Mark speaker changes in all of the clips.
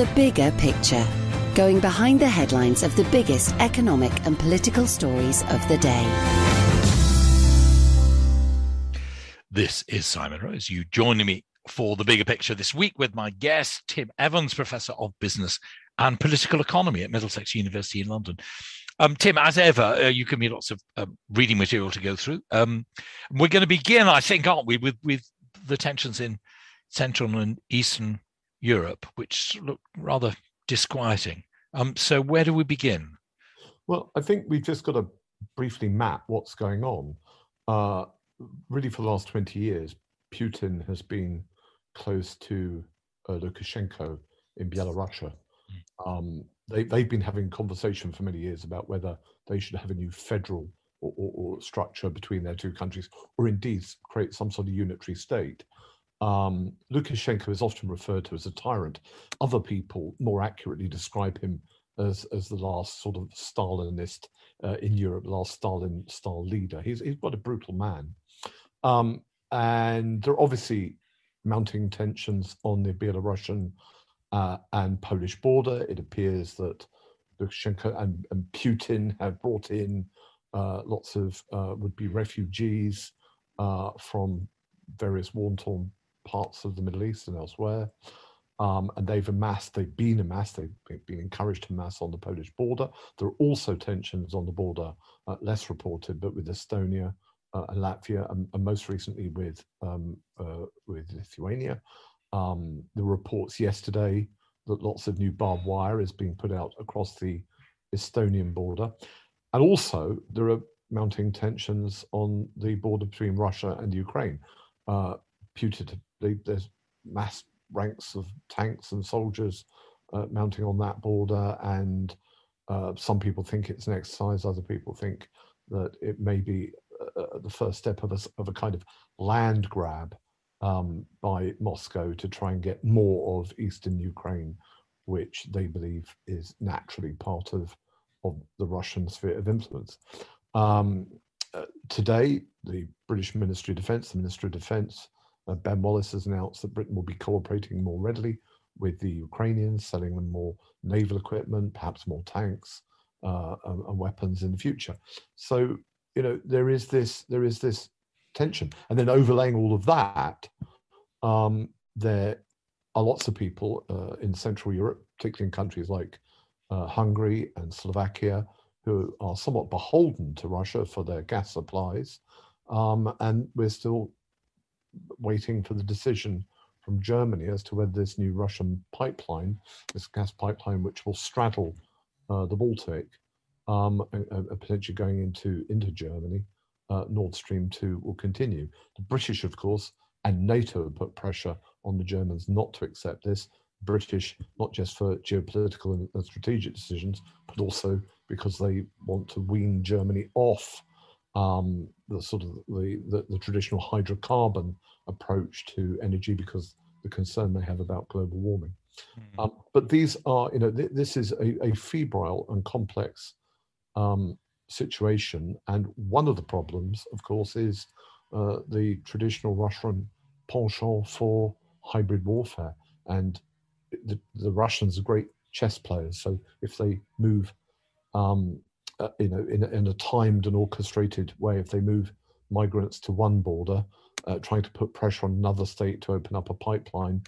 Speaker 1: The bigger picture. Going behind the headlines of the biggest economic and political stories of the day.
Speaker 2: This is Simon Rose. You joining me for the bigger picture this week with my guest, Tim Evans, Professor of Business and Political Economy at Middlesex University in London. Um, Tim, as ever, uh, you give me lots of um, reading material to go through. Um, we're going to begin, I think, aren't we, with, with the tensions in Central and Eastern Europe, which look rather disquieting. Um, so, where do we begin?
Speaker 3: Well, I think we've just got to briefly map what's going on. Uh, really, for the last 20 years, Putin has been close to uh, Lukashenko in Belarus. Hmm. Um, they, they've been having conversation for many years about whether they should have a new federal or, or, or structure between their two countries, or indeed create some sort of unitary state. Um, Lukashenko is often referred to as a tyrant. Other people more accurately describe him as, as the last sort of Stalinist uh, in Europe, last Stalin style leader. He's, he's quite a brutal man. Um, and there are obviously mounting tensions on the Belarusian uh, and Polish border. It appears that Lukashenko and, and Putin have brought in uh, lots of uh, would be refugees uh, from various war torn parts of the Middle East and elsewhere. Um, and they've amassed, they've been amassed, they've been encouraged to mass on the Polish border. There are also tensions on the border, uh, less reported, but with Estonia uh, and Latvia, and, and, most recently with um, uh, with Lithuania. Um, the reports yesterday that lots of new barbed wire is being put out across the Estonian border, and also there are mounting tensions on the border between Russia and Ukraine. Uh, Putin there's mass ranks of tanks and soldiers uh, mounting on that border, and uh, some people think it's an exercise. Other people think that it may be uh, uh, the first step of a, of a kind of land grab um, by Moscow to try and get more of eastern Ukraine, which they believe is naturally part of of the Russian sphere of influence. Um, uh, today, the British Ministry of Defence, the Minister of Defence, ben Wallace has announced that Britain will be cooperating more readily with the Ukrainians, selling them more naval equipment, perhaps more tanks uh, and, and, weapons in the future. So you know there is this there is this tension, and then overlaying all of that, um, there are lots of people uh, in Central Europe, particularly in countries like uh, Hungary and Slovakia, who are somewhat beholden to Russia for their gas supplies, um, and we're still waiting for the decision from Germany as to whether this new Russian pipeline, this gas pipeline, which will straddle uh, the Baltic, um, and, and potentially going into into Germany, uh, Nord Stream two will continue. The British, of course, and NATO put pressure on the Germans not to accept this. British, not just for geopolitical and, and strategic decisions, but also because they want to wean Germany off um, the sort of the, the, the, traditional hydrocarbon approach to energy because the concern they have about global warming. Mm-hmm. Um, but these are, you know, th- this is a, a, febrile and complex um, situation. And one of the problems, of course, is uh, the traditional Russian penchant for hybrid warfare. And the, the Russians are great chess players. So if they move um, uh, you know, in, in a timed and orchestrated way, if they move migrants to one border, uh, trying to put pressure on another state to open up a pipeline,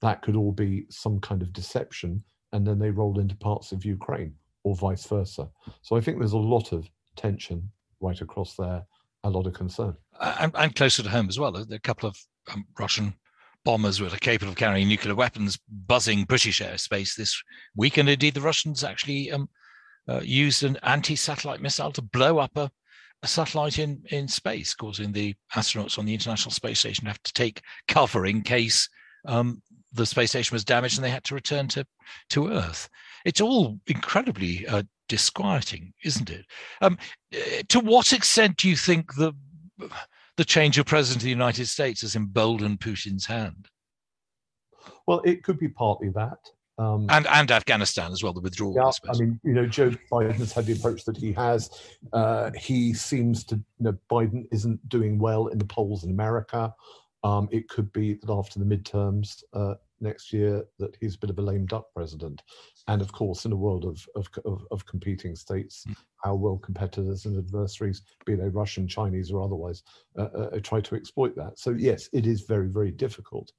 Speaker 3: that could all be some kind of deception, and then they roll into parts of Ukraine or vice versa. So I think there's a lot of tension right across there, a lot of concern.
Speaker 2: And, and closer to home as well, there are a couple of um, Russian bombers that are capable of carrying nuclear weapons buzzing British airspace this week, and indeed the Russians actually um, uh, used an anti-satellite missile to blow up a, a satellite in, in space, causing the astronauts on the International Space Station to have to take cover in case um, the space station was damaged and they had to return to, to Earth. It's all incredibly uh, disquieting, isn't it? Um, eh, to what extent do you think the the change of president of the United States has emboldened Putin's hand?
Speaker 3: Well, it could be partly that.
Speaker 2: Um, and and Afghanistan as well, the withdrawal.
Speaker 3: Yeah,
Speaker 2: I,
Speaker 3: I, mean, you know, Joe Biden has had the approach that he has. Uh, he seems to, you know, Biden isn't doing well in the polls in America. Um, it could be that after the midterms uh, next year, that he's a bit of a lame duck president. And of course, in a world of of, of, of competing states, mm. how will competitors and adversaries, be they Russian, Chinese, or otherwise, uh, uh, try to exploit that? So yes, it is very very difficult.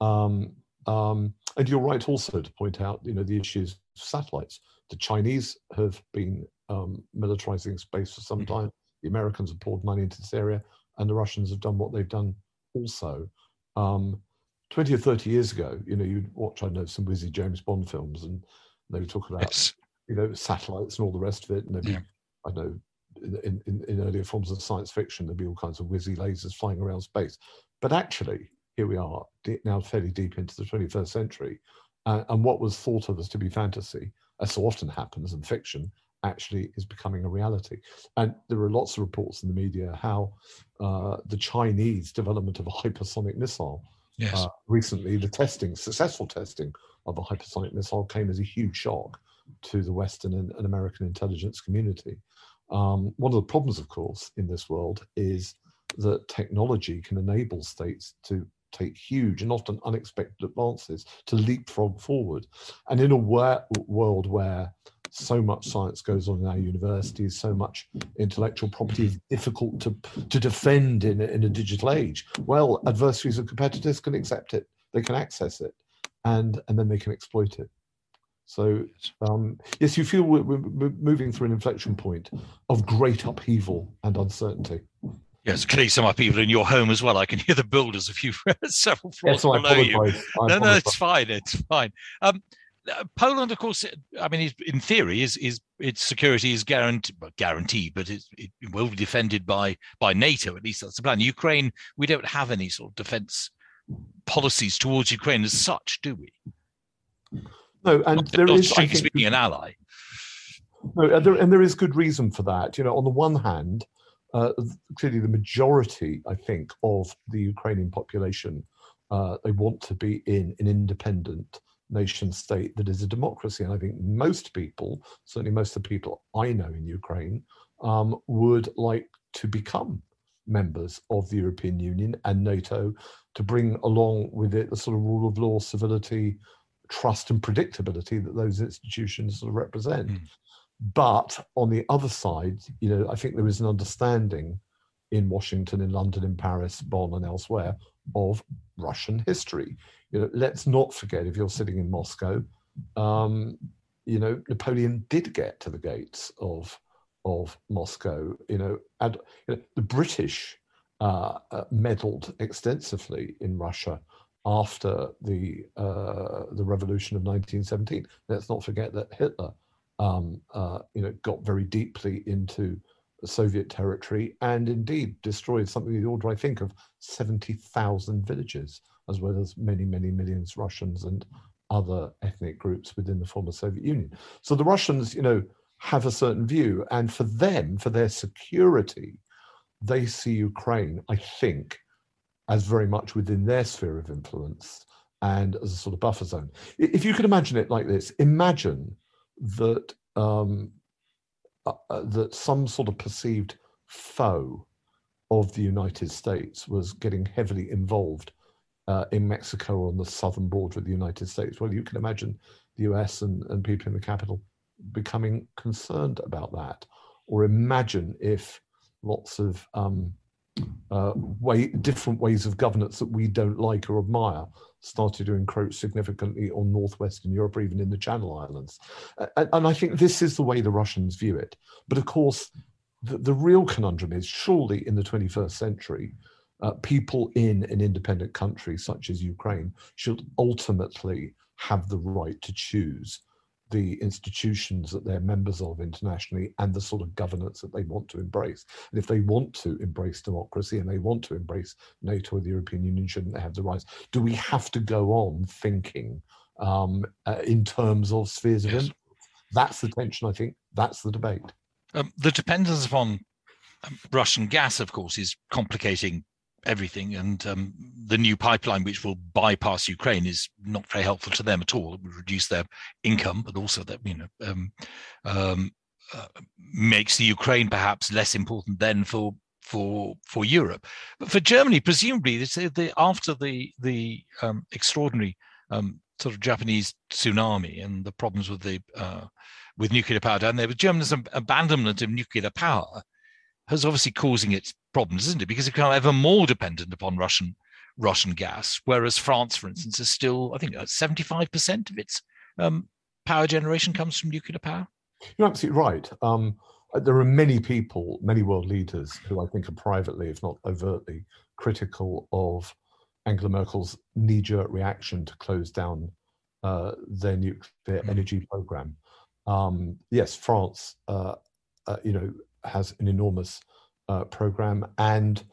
Speaker 3: Um, um, and you're right also to point out, you know, the issues of satellites. The Chinese have been um, militarizing space for some mm-hmm. time. The Americans have poured money into this area, and the Russians have done what they've done also. Um, 20 or 30 years ago, you know, you'd watch, I know, some whizzy James Bond films, and they would talk about, yes. you know, satellites and all the rest of it. And there'd be, yeah. I know, in, in, in earlier forms of science fiction, there'd be all kinds of whizzy lasers flying around space. But actually, here we are now fairly deep into the 21st century. Uh, and what was thought of as to be fantasy, as so often happens in fiction, actually is becoming a reality. And there are lots of reports in the media how uh, the Chinese development of a hypersonic missile. Yes. Uh, recently, the testing, successful testing of a hypersonic missile came as a huge shock to the Western and, and American intelligence community. Um, one of the problems, of course, in this world is that technology can enable states to take huge and often unexpected advances to leapfrog forward. And in a world where so much science goes on in our universities, so much intellectual property is difficult to, to defend in, in a digital age, well, adversaries and competitors can accept it, they can access it, and, and then they can exploit it. So, um, yes, you feel we're, we're moving through an inflection point of great upheaval and uncertainty.
Speaker 2: Yes, clearly some of my people in your home as well. I can hear the builders a few several floors below you. no, no, it's fine. It's fine. Um, uh, Poland, of course, I mean, in theory, is is its security is guaranteed, guaranteed, but it, it will be defended by by NATO. At least that's the plan. Ukraine, we don't have any sort of defence policies towards Ukraine as such, do we?
Speaker 3: No, and not, there not is,
Speaker 2: think, speaking, an ally.
Speaker 3: No, and there, and there is good reason for that. You know, on the one hand, uh, clearly the majority, I think, of the Ukrainian population, uh, they want to be in an independent nation state that is a democracy. And I think most people, certainly most of the people I know in Ukraine, um, would like to become members of the European Union and NATO to bring along with it the sort of rule of law, civility, trust, and predictability that those institutions sort of represent. Mm. But on the other side, you know, I think there is an understanding in Washington, in London, in Paris, Bonn, and elsewhere of Russian history. You know, let's not forget if you're sitting in Moscow, um, you know, Napoleon did get to the gates of of Moscow. You know, and you know, the British uh, uh, meddled extensively in Russia after the uh, the revolution of 1917. Let's not forget that Hitler um, uh, you know, got very deeply into Soviet territory and indeed destroyed something in the order, I think, of 70,000 villages, as well as many, many millions Russians and other ethnic groups within the former Soviet Union. So the Russians, you know, have a certain view, and for them, for their security, they see Ukraine, I think, as very much within their sphere of influence and as a sort of buffer zone. If you can imagine it like this, imagine that um, uh, uh, that some sort of perceived foe of the United States was getting heavily involved uh, in Mexico or on the southern border of the United States. Well, you can imagine the US and, and people in the capital becoming concerned about that. Or imagine if lots of um, uh, way, different ways of governance that we don't like or admire started to encroach significantly on northwestern Europe or even in the Channel Islands. And, and I think this is the way the Russians view it. But of course, the, the real conundrum is surely in the 21st century, uh, people in an independent country such as Ukraine should ultimately have the right to choose the institutions that they're members of internationally and the sort of governance that they want to embrace. And if they want to embrace democracy and they want to embrace NATO or the European Union, shouldn't they have the rights? Do we have to go on thinking um, uh, in terms of spheres of yes. influence? That's the tension, I think. That's the debate.
Speaker 2: Um, the dependence upon um, Russian gas, of course, is complicating everything. And um, the new pipeline, which will bypass Ukraine, is not very helpful to them at all. It would reduce their income, but also that you know um, um, uh, makes the Ukraine perhaps less important then for for for Europe. But for Germany, presumably, the, after the the um, extraordinary um, sort of Japanese tsunami and the problems with the uh, with nuclear power down there, with Germany's abandonment of nuclear power has obviously causing its problems, isn't it? Because it's become ever more dependent upon Russian Russian gas, whereas France, for instance, is still, I think, uh, seventy-five percent of its um, power generation comes from nuclear power.
Speaker 3: You're absolutely right. Um, uh, there are many people, many world leaders, who I think are privately, if not overtly, critical of Angela Merkel's knee-jerk reaction to close down uh, their nuclear mm. energy program. Um, yes, France, uh, uh, you know, has an enormous uh, program, and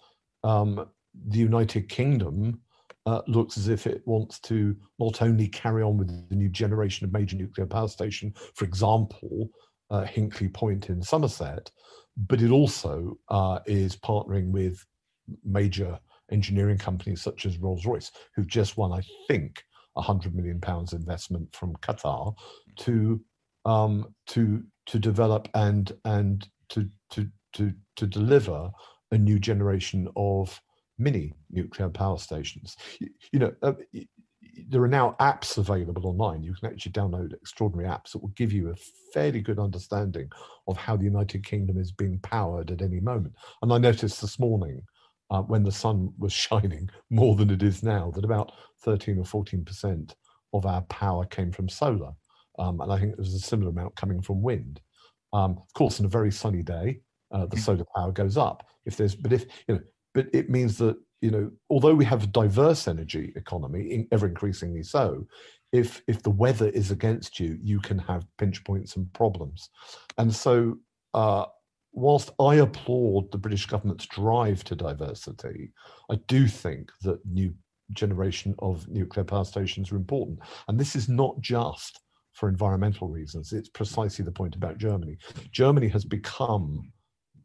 Speaker 3: um, the United Kingdom uh, looks as if it wants to not only carry on with the new generation of major nuclear power station, for example, uh, Hinkley Point in Somerset, but it also uh, is partnering with major engineering companies such as Rolls Royce, who've just won, I think, a hundred million pounds investment from Qatar to um, to to develop and and to to to to deliver a new generation of mini nuclear power stations. You, you know, uh, there are now apps available online. You can actually download extraordinary apps that will give you a fairly good understanding of how the United Kingdom is being powered at any moment. And I noticed this morning uh, when the sun was shining more than it is now that about 13 or 14 percent of our power came from solar. Um, and I think there's a similar amount coming from wind. Um, of course, on a very sunny day, uh, the solar power goes up. If there's, but if you know, but it means that you know, although we have a diverse energy economy, ever increasingly so, if if the weather is against you, you can have pinch points and problems. And so, uh, whilst I applaud the British government's drive to diversity, I do think that new generation of nuclear power stations are important. And this is not just for environmental reasons. It's precisely the point about Germany. Germany has become,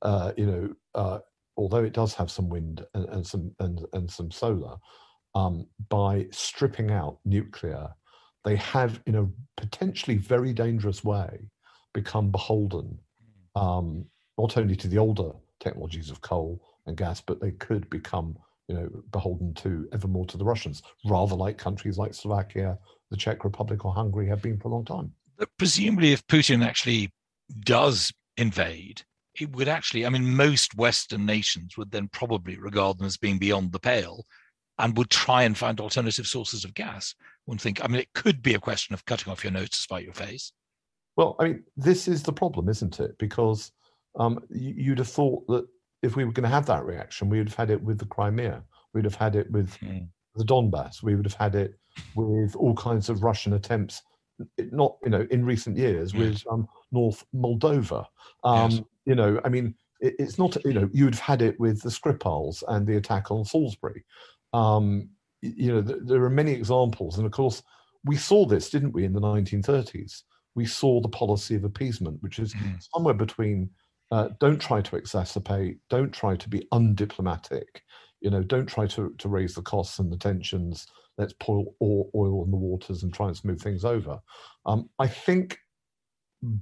Speaker 3: uh, you know, uh, although it does have some wind and, and some and, and some solar, um, by stripping out nuclear, they have, in a potentially very dangerous way, become beholden um, not only to the older technologies of coal and gas, but they could become you know, beholden to ever more to the Russians, rather like countries like Slovakia, the Czech Republic, or Hungary have been for a long time.
Speaker 2: Presumably, if Putin actually does invade, it would actually, I mean, most Western nations would then probably regard them as being beyond the pale and would try and find alternative sources of gas. One think, I mean, it could be a question of cutting off your nose to spite your face.
Speaker 3: Well, I mean, this is the problem, isn't it? Because um, you'd have thought that if we were going to have that reaction, we would have had it with the Crimea. We'd have had it with mm. the Donbass. We would have had it with all kinds of Russian attempts, not you know in recent years yes. with um, North Moldova. Um, yes. You know, I mean, it, it's not you know you'd have had it with the Skripals and the attack on Salisbury. Um, you know, th- there are many examples, and of course, we saw this, didn't we, in the 1930s? We saw the policy of appeasement, which is mm. somewhere between uh, don't try to exacerbate, don't try to be undiplomatic, you know, don't try to, to raise the costs and the tensions. Let's pour oil in the waters and try and smooth things over. Um, I think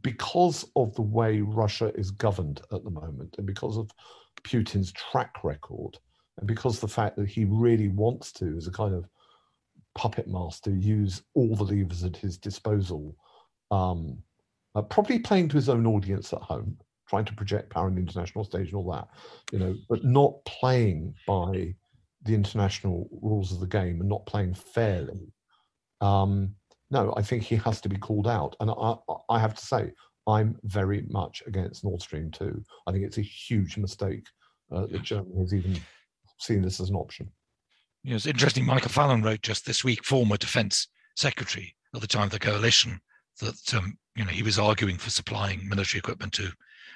Speaker 3: because of the way Russia is governed at the moment and because of Putin's track record and because the fact that he really wants to, as a kind of puppet master, use all the levers at his disposal, um, uh, probably playing to his own audience at home trying to project power on the international stage and all that, you know, but not playing by the international rules of the game and not playing fairly. Um, no, I think he has to be called out. And I, I have to say, I'm very much against Nord Stream 2. I think it's a huge mistake uh, that Germany has even seen this as an option.
Speaker 2: Know, it's interesting. Michael Fallon wrote just this week, former defense secretary at the time of the coalition, that um, you know he was arguing for supplying military equipment to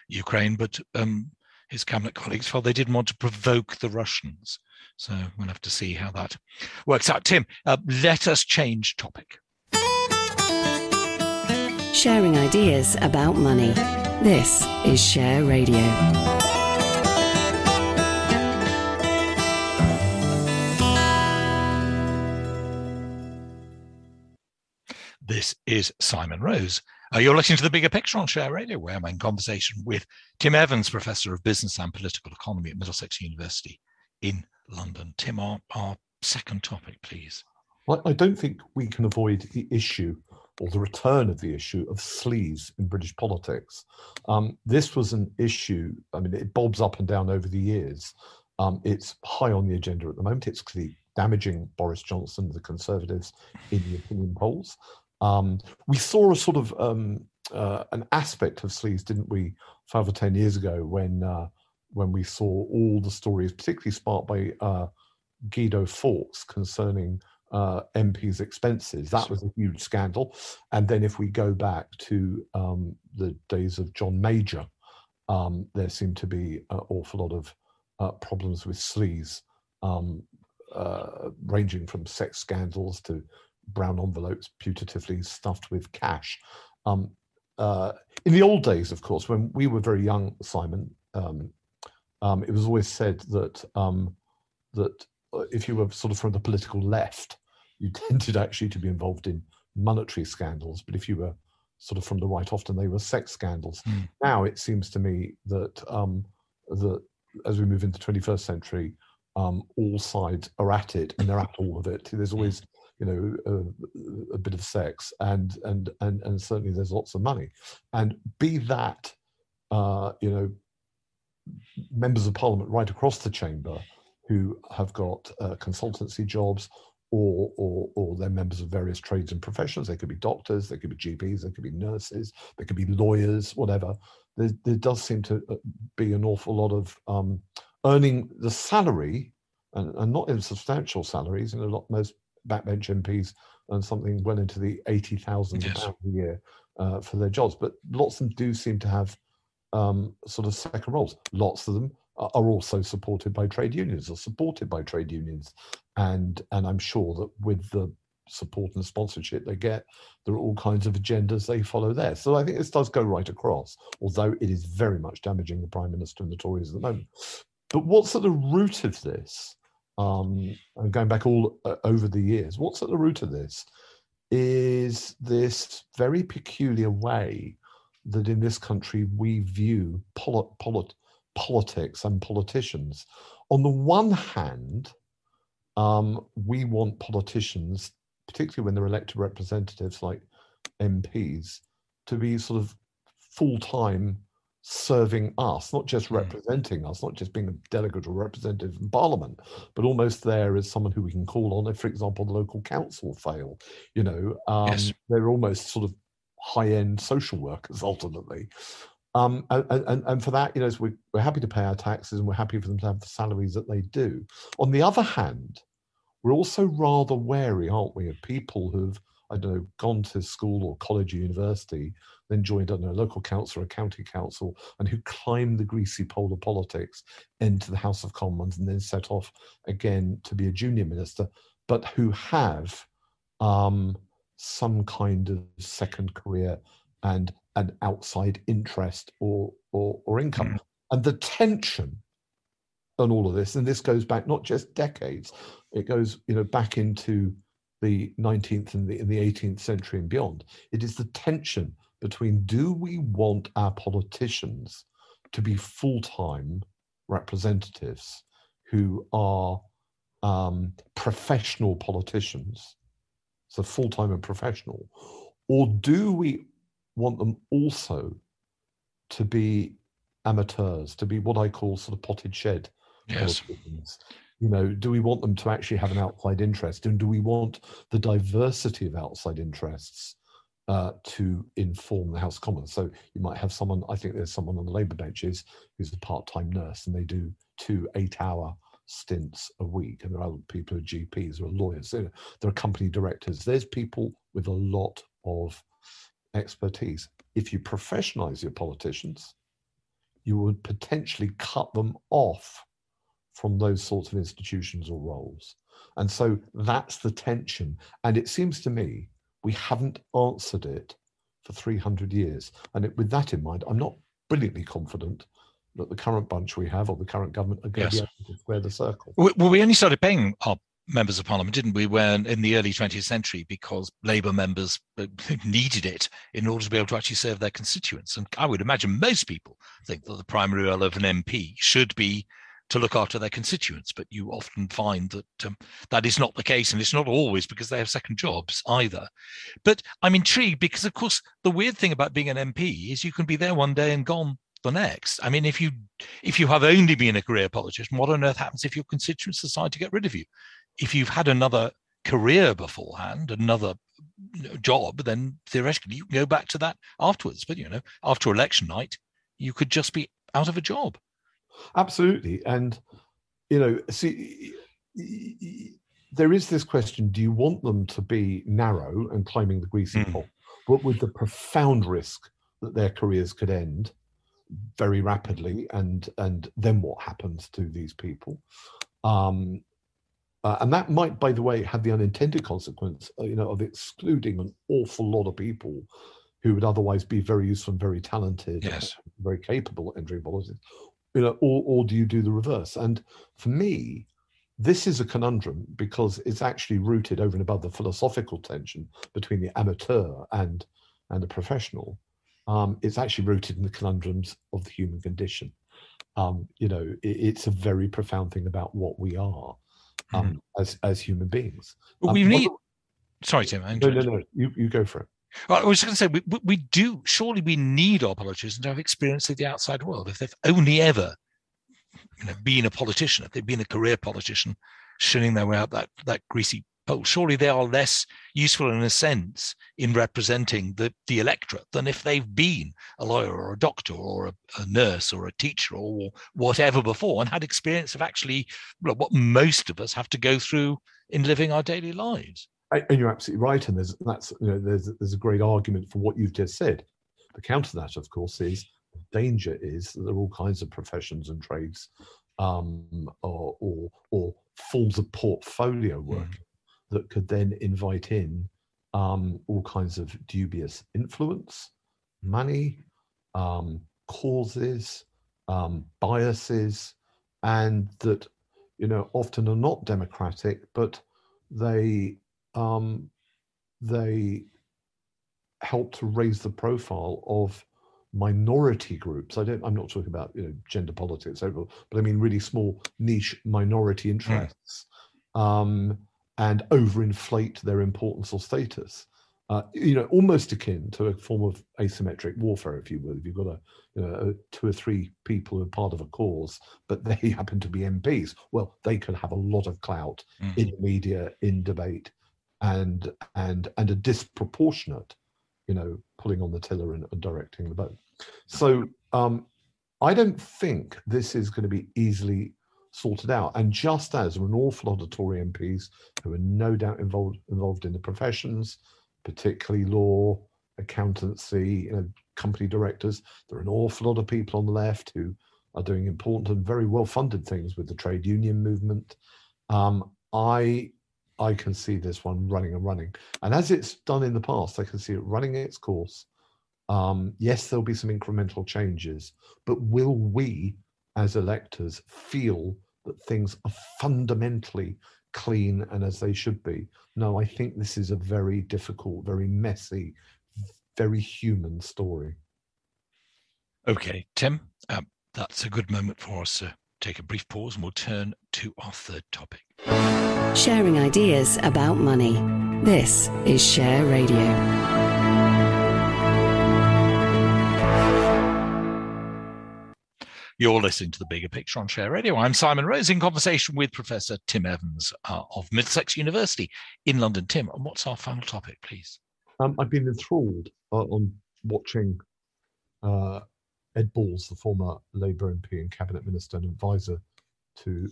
Speaker 2: Ukraine, but um, his cabinet colleagues felt they didn't want to provoke the Russians. So we'll have to see how that works out. Tim, uh, let us change topic.
Speaker 1: Sharing ideas about money. This is Share Radio.
Speaker 2: This is Simon Rose. Uh, you're listening to the bigger picture on Share Radio, where I'm in conversation with Tim Evans, Professor of Business and Political Economy at Middlesex University in London. Tim, our, our second topic, please.
Speaker 3: Well, I don't think we can avoid the issue or the return of the issue of sleaze in British politics. Um, this was an issue, I mean, it bobs up and down over the years. Um, it's high on the agenda at the moment. It's damaging Boris Johnson, the Conservatives, in the opinion polls. Um, we saw a sort of um, uh, an aspect of sleaze, didn't we, five or ten years ago when uh, when we saw all the stories, particularly sparked by uh, Guido Fawkes concerning uh, MPs' expenses. That was a huge scandal. And then if we go back to um, the days of John Major, um, there seemed to be an awful lot of uh, problems with sleaze, um, uh, ranging from sex scandals to brown envelopes putatively stuffed with cash. Um, uh, in the old days, of course, when we were very young, Simon, um, um, it was always said that that uh, if you were sort of from the political left, you tended actually to be involved in monetary scandals. But if you were sort of from the right, often they were sex scandals. Mm. Now it seems to me that um, that as we move into the 21st century, um, all sides are at it and they're at all of it. There's always you know a, a, bit of sex and and and and certainly there's lots of money, and be that uh, you know members of parliament right across the chamber who have got uh, consultancy jobs or, or, or they're members of various trades and professions. They could be doctors, they could be GPs, they could be nurses, they could be lawyers, whatever. There, there does seem to uh, be an awful lot of um, earning the salary, and, and not insubstantial salaries. And a lot most backbench MPs and something well into the eighty thousand yes. pounds a year uh, for their jobs. But lots of them do seem to have um, sort of second roles. Lots of them are also supported by trade unions, or supported by trade unions, and and I'm sure that with the support and sponsorship they get, there are all kinds of agendas they follow there. So I think this does go right across, although it is very much damaging the prime minister and the Tories at the moment. But what's at the root of this? Um, going back all uh, over the years, what's at the root of this is this very peculiar way that in this country we view polit- polit- politics and politicians. On the one hand, um, we want politicians, particularly when they're elected representatives like MPs, to be sort of full time serving us, not just hmm. representing us, not just being a delegate or representative in Parliament, but almost there as someone who we can call on if, for example, the local council fail. You know, um, yes. they're almost sort of high end social workers ultimately. Um, and, and, and, for that, you know, we, we're happy to pay our taxes and we're happy for them to have the salaries that they do. On the other hand, we're also rather wary, aren't we, of people who've, I don't know, gone to school or college or university, then joined, I don't know, a local council or a county council, and who climbed the greasy pole of politics into the House of Commons and then set off again to be a junior minister, but who have um, some kind of second career and an outside interest or or, or income. Mm. And the tension on all of this, and this goes back not just decades, it goes you know back into the 19th and the, in the 18th century and beyond. It is the tension between do we want our politicians to be full-time representatives who are um, professional politicians, so full-time and professional, or do we want them also to be amateurs, to be what I call sort of potted shed.
Speaker 2: Yes.
Speaker 3: You know, do we want them to actually have an outside interest? And do we want the diversity of outside interests uh, to inform the House of Commons? So you might have someone, I think there's someone on the Labour benches who's a part time nurse and they do two eight hour stints a week. And there are people who are GPs or lawyers, there are company directors. There's people with a lot of expertise. If you professionalize your politicians, you would potentially cut them off from those sorts of institutions or roles. And so that's the tension. And it seems to me we haven't answered it for 300 years. And it, with that in mind, I'm not brilliantly confident that the current bunch we have or the current government are going yes. to be able to square the circle.
Speaker 2: Well, we only started paying our members of parliament, didn't we, when in the early 20th century because Labour members uh, needed it in order to be able to actually serve their constituents. And I would imagine most people think that the primary role of an MP should be to look after their constituents, but you often find that um, that is not the case, and it's not always because they have second jobs either. But I'm intrigued because, of course, the weird thing about being an MP is you can be there one day and gone the next. I mean, if you if you have only been a career politician, what on earth happens if your constituents decide to get rid of you? if you've had another career beforehand, another job, then theoretically you can go back to that afterwards. But you know, after election night, you could just be out of a job.
Speaker 3: Absolutely, and you know, see, there is this question: Do you want them to be narrow and climbing the greasy mm. pole, but with the profound risk that their careers could end very rapidly, and and then what happens to these people? Um, uh, and that might, by the way, have the unintended consequence, uh, you know, of excluding an awful lot of people who would otherwise be very useful and very talented,
Speaker 2: yes.
Speaker 3: very capable at entering politics. You know, or, or do you do the reverse? And for me, this is a conundrum because it's actually rooted over and above the philosophical tension between the amateur and and the professional. Um, it's actually rooted in the conundrums of the human condition. Um, you know, it, it's a very profound thing about what we are um, mm as as human beings.
Speaker 2: But um, we need. Sorry, Tim.
Speaker 3: No, no, no. You you go for it.
Speaker 2: Well, I was going to say we, we do surely we need our politicians to have experience of the outside world. If they've only ever you know, been a politician, if they've been a career politician, shunning their way out that that greasy pole, surely they are less useful in a sense in representing the, the electorate than if they've been a lawyer or a doctor or a, a nurse or a teacher or whatever before and had experience of actually what most of us have to go through in living our daily lives.
Speaker 3: And you're absolutely right, and there's that's you know there's there's a great argument for what you've just said. The counter to that, of course, is the danger is that there are all kinds of professions and trades um, or, or, or forms of portfolio work mm that could then invite in um, all kinds of dubious influence, money, um, causes, um, biases, and that you know often are not democratic, but they um, they help to raise the profile of minority groups. I don't. I'm not talking about you know gender politics, but I mean really small niche minority hmm. interests. Mm. Um, and overinflate their importance or status. Uh, you know, almost akin to a form of asymmetric warfare, if you will. If you've got a, you know, two or three people who are part of a cause, but they happen to be MPs, well, they can have a lot of clout mm. in media, in debate, and and and a disproportionate, you know, pulling on the tiller and, and directing the boat. So um, I don't think this is going to be easily sorted out. And just as an awful lot of Tory MPs who are no doubt involved involved in the professions, particularly law, accountancy, you know, company directors, there are an awful lot of people on the left who are doing important and very well funded things with the trade union movement. Um, I I can see this one running and running. And as it's done in the past, I can see it running its course. Um, yes, there'll be some incremental changes, but will we as electors feel that things are fundamentally clean and as they should be. No, I think this is a very difficult, very messy, very human story.
Speaker 2: Okay, Tim, um, that's a good moment for us to take a brief pause and we'll turn to our third topic.
Speaker 1: Sharing ideas about money. This is Share Radio.
Speaker 2: You're listening to the bigger picture on Share Radio. I'm Simon Rose in conversation with Professor Tim Evans uh, of Middlesex University in London. Tim, what's our final topic, please?
Speaker 3: Um, I've been enthralled uh, on watching uh, Ed Balls, the former Labour MP and cabinet minister and advisor to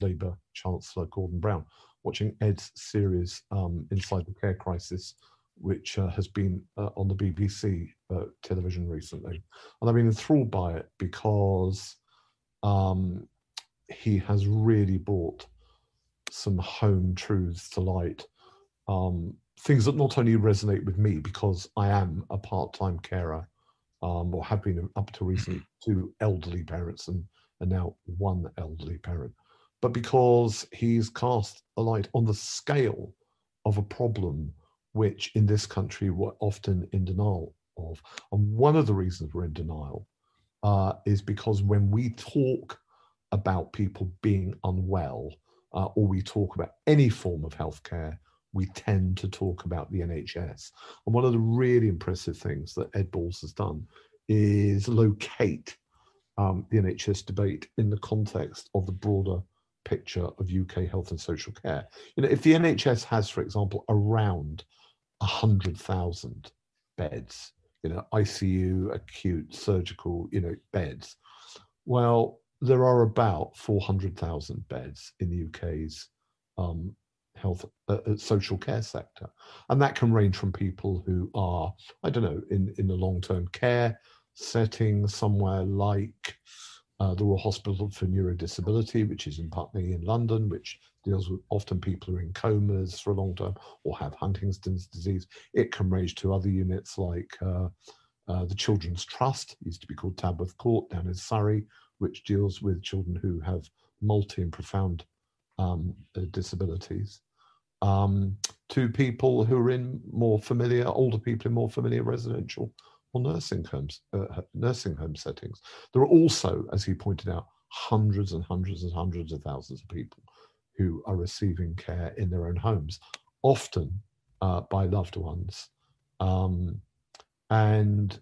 Speaker 3: Labour Chancellor Gordon Brown, watching Ed's series um, Inside the Care Crisis which uh, has been uh, on the BBC uh, television recently. And I've been enthralled by it because um, he has really brought some home truths to light. Um, things that not only resonate with me because I am a part time carer um, or have been up to recently two elderly parents and, and now one elderly parent, but because he's cast a light on the scale of a problem which in this country we're often in denial of. And one of the reasons we're in denial uh, is because when we talk about people being unwell uh, or we talk about any form of healthcare, we tend to talk about the NHS. And one of the really impressive things that Ed Balls has done is locate um, the NHS debate in the context of the broader picture of UK health and social care. You know, if the NHS has, for example, around 100,000 beds, you know, ICU, acute, surgical, you know, beds, well, there are about 400,000 beds in the UK's um, health uh, uh, social care sector and that can range from people who are i don't know in in the long term care setting somewhere like uh, the Royal Hospital for Neurodisability, which is in Putney in London, which deals with often people who are in comas for a long time or have Huntington's disease. It can range to other units like uh, uh, the Children's Trust, used to be called Tadworth Court down in Surrey, which deals with children who have multi and profound um, uh, disabilities. Um, to people who are in more familiar, older people in more familiar residential or nursing homes, uh, nursing home settings. There are also, as he pointed out, hundreds and hundreds and hundreds of thousands of people who are receiving care in their own homes, often uh, by loved ones. Um, and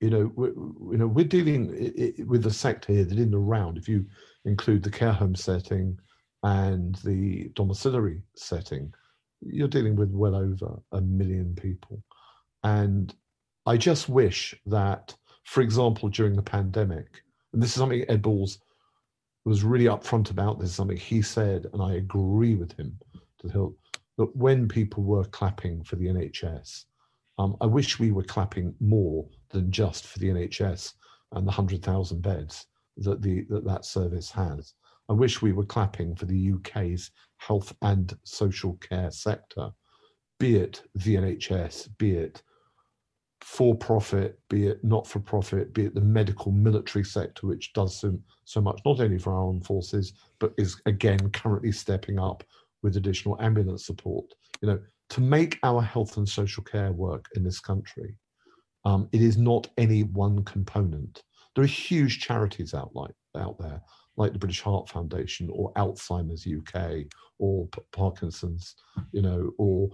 Speaker 3: you know, we, you know, we're dealing with the sector here that in the round, if you include the care home setting and the domiciliary setting, you're dealing with well over a million people. And I just wish that, for example, during the pandemic, and this is something Ed Balls was really upfront about, this is something he said, and I agree with him to the hilt, that when people were clapping for the NHS, um, I wish we were clapping more than just for the NHS and the 100,000 beds that, the, that that service has. I wish we were clapping for the UK's health and social care sector, be it the NHS, be it for profit, be it not for profit, be it the medical military sector, which does so, so much, not only for our armed forces, but is again currently stepping up with additional ambulance support. You know, to make our health and social care work in this country, um, it is not any one component. There are huge charities out like out there, like the British Heart Foundation or Alzheimer's UK or P- Parkinson's, you know, or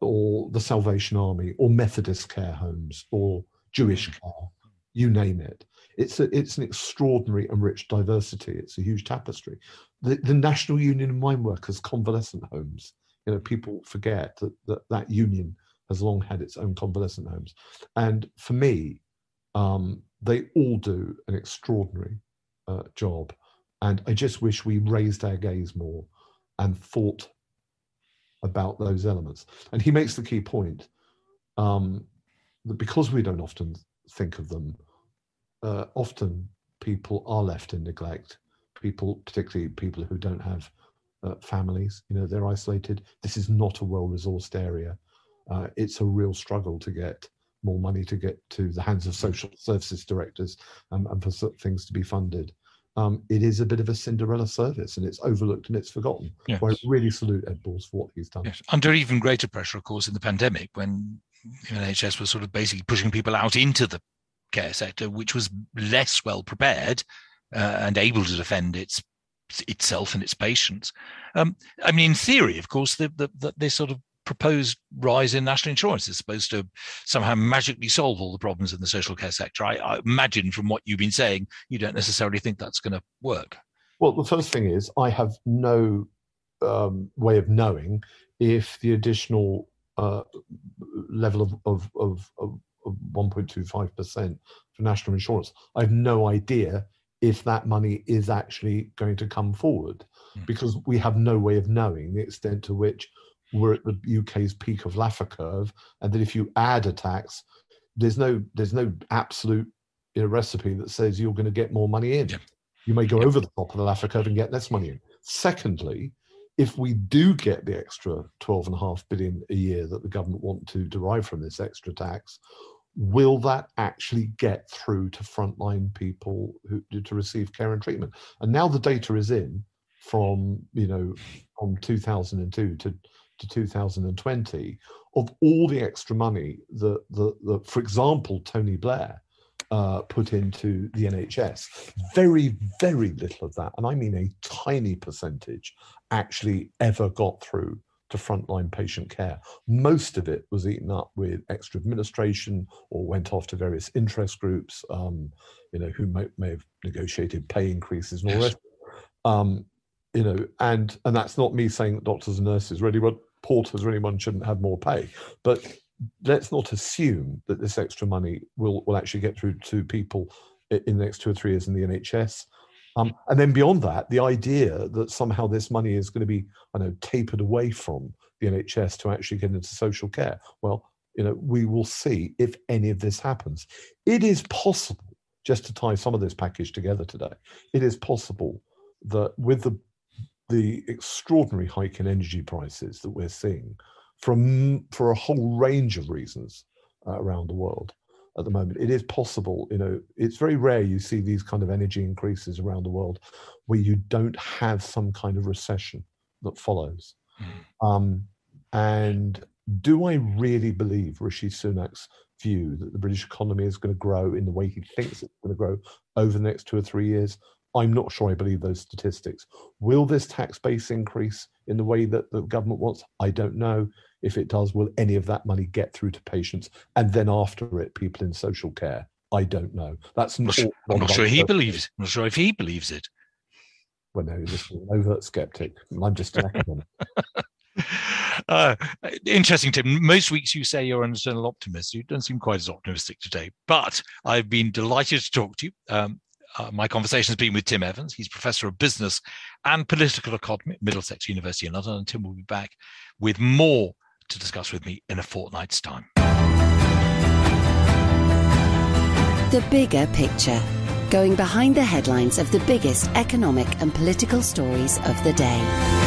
Speaker 3: or the Salvation Army or Methodist care homes or Jewish mm. care, you name it. It's, a, it's an extraordinary and rich diversity. It's a huge tapestry. The, the National Union of Mine Workers convalescent homes, you know, people forget that, that that union has long had its own convalescent homes. And for me, um, they all do an extraordinary uh, job. And I just wish we raised our gaze more and thought about those elements. And he makes the key point um, that because we don't often think of them, uh, often people are left in neglect. People, particularly people who don't have uh, families, you know, they're isolated. This is not a well-resourced area. Uh, it's a real struggle to get more money to get to the hands of social services directors um, and for things to be funded um, it is a bit of a Cinderella service and it's overlooked and it's forgotten. Yes. So I really salute Ed Balls for what he's done.
Speaker 2: Yes. Under even greater pressure, of course, in the pandemic, when NHS was sort of basically pushing people out into the care sector, which was less well prepared uh, and able to defend its itself and its patients. Um, I mean, in theory, of course, the, the, the, this sort of proposed rise in national insurance is supposed to somehow magically solve all the problems in the social care sector. I, I imagine from what you've been saying, you don't necessarily think that's going to work.
Speaker 3: Well, the first thing is, I have no um, way of knowing if the additional uh, level of, of, of, of 1.25% for national insurance, I have no idea if that money is actually going to come forward mm. because we have no way of knowing the extent to which we're at the UK's peak of Laffer curve, and that if you add a tax, there's no there's no absolute you know, recipe that says you're going to get more money in. You may go over the top of the Laffer curve and get less money in. Secondly, if we do get the extra 12.5 billion a year that the government want to derive from this extra tax, will that actually get through to frontline people who to receive care and treatment? And now the data is in from you know from 2002 to to 2020 of all the extra money that the, the for example Tony Blair uh, put into the NHS. Very, very little of that, and I mean a tiny percentage, actually ever got through to frontline patient care. Most of it was eaten up with extra administration or went off to various interest groups, um, you know, who may, may, have negotiated pay increases and all that. Um, you know, and and that's not me saying that doctors and nurses really, but porters or anyone shouldn't have more pay. But let's not assume that this extra money will will actually get through to people in the next two or three years in the NHS. Um, and then beyond that, the idea that somehow this money is going to be, I know, tapered away from the NHS to actually get into social care. Well, you know, we will see if any of this happens. It is possible, just to tie some of this package together today, it is possible that with the the extraordinary hike in energy prices that we're seeing from for a whole range of reasons uh, around the world at the moment. It is possible, you know, it's very rare you see these kind of energy increases around the world where you don't have some kind of recession that follows. Mm. Um, and do I really believe Rishi Sunak's view that the British economy is going to grow in the way he thinks it's going to grow over the next two or three years? I'm not sure I believe those statistics. Will this tax base increase in the way that the government wants? I don't know. If it does, will any of that money get through to patients and then after it, people in social care? I don't know. That's
Speaker 2: not. I'm not, not sure he believes. I'm not sure if he believes it.
Speaker 3: Well, no, is an overt skeptic. I'm just an academic.
Speaker 2: Uh, interesting, Tim. Most weeks you say you're an eternal optimist. You don't seem quite as optimistic today, but I've been delighted to talk to you. Um, uh, my conversation has been with Tim Evans. He's professor of business and political economy at Middlesex University in London. And Tim will be back with more to discuss with me in a fortnight's time.
Speaker 1: The bigger picture, going behind the headlines of the biggest economic and political stories of the day.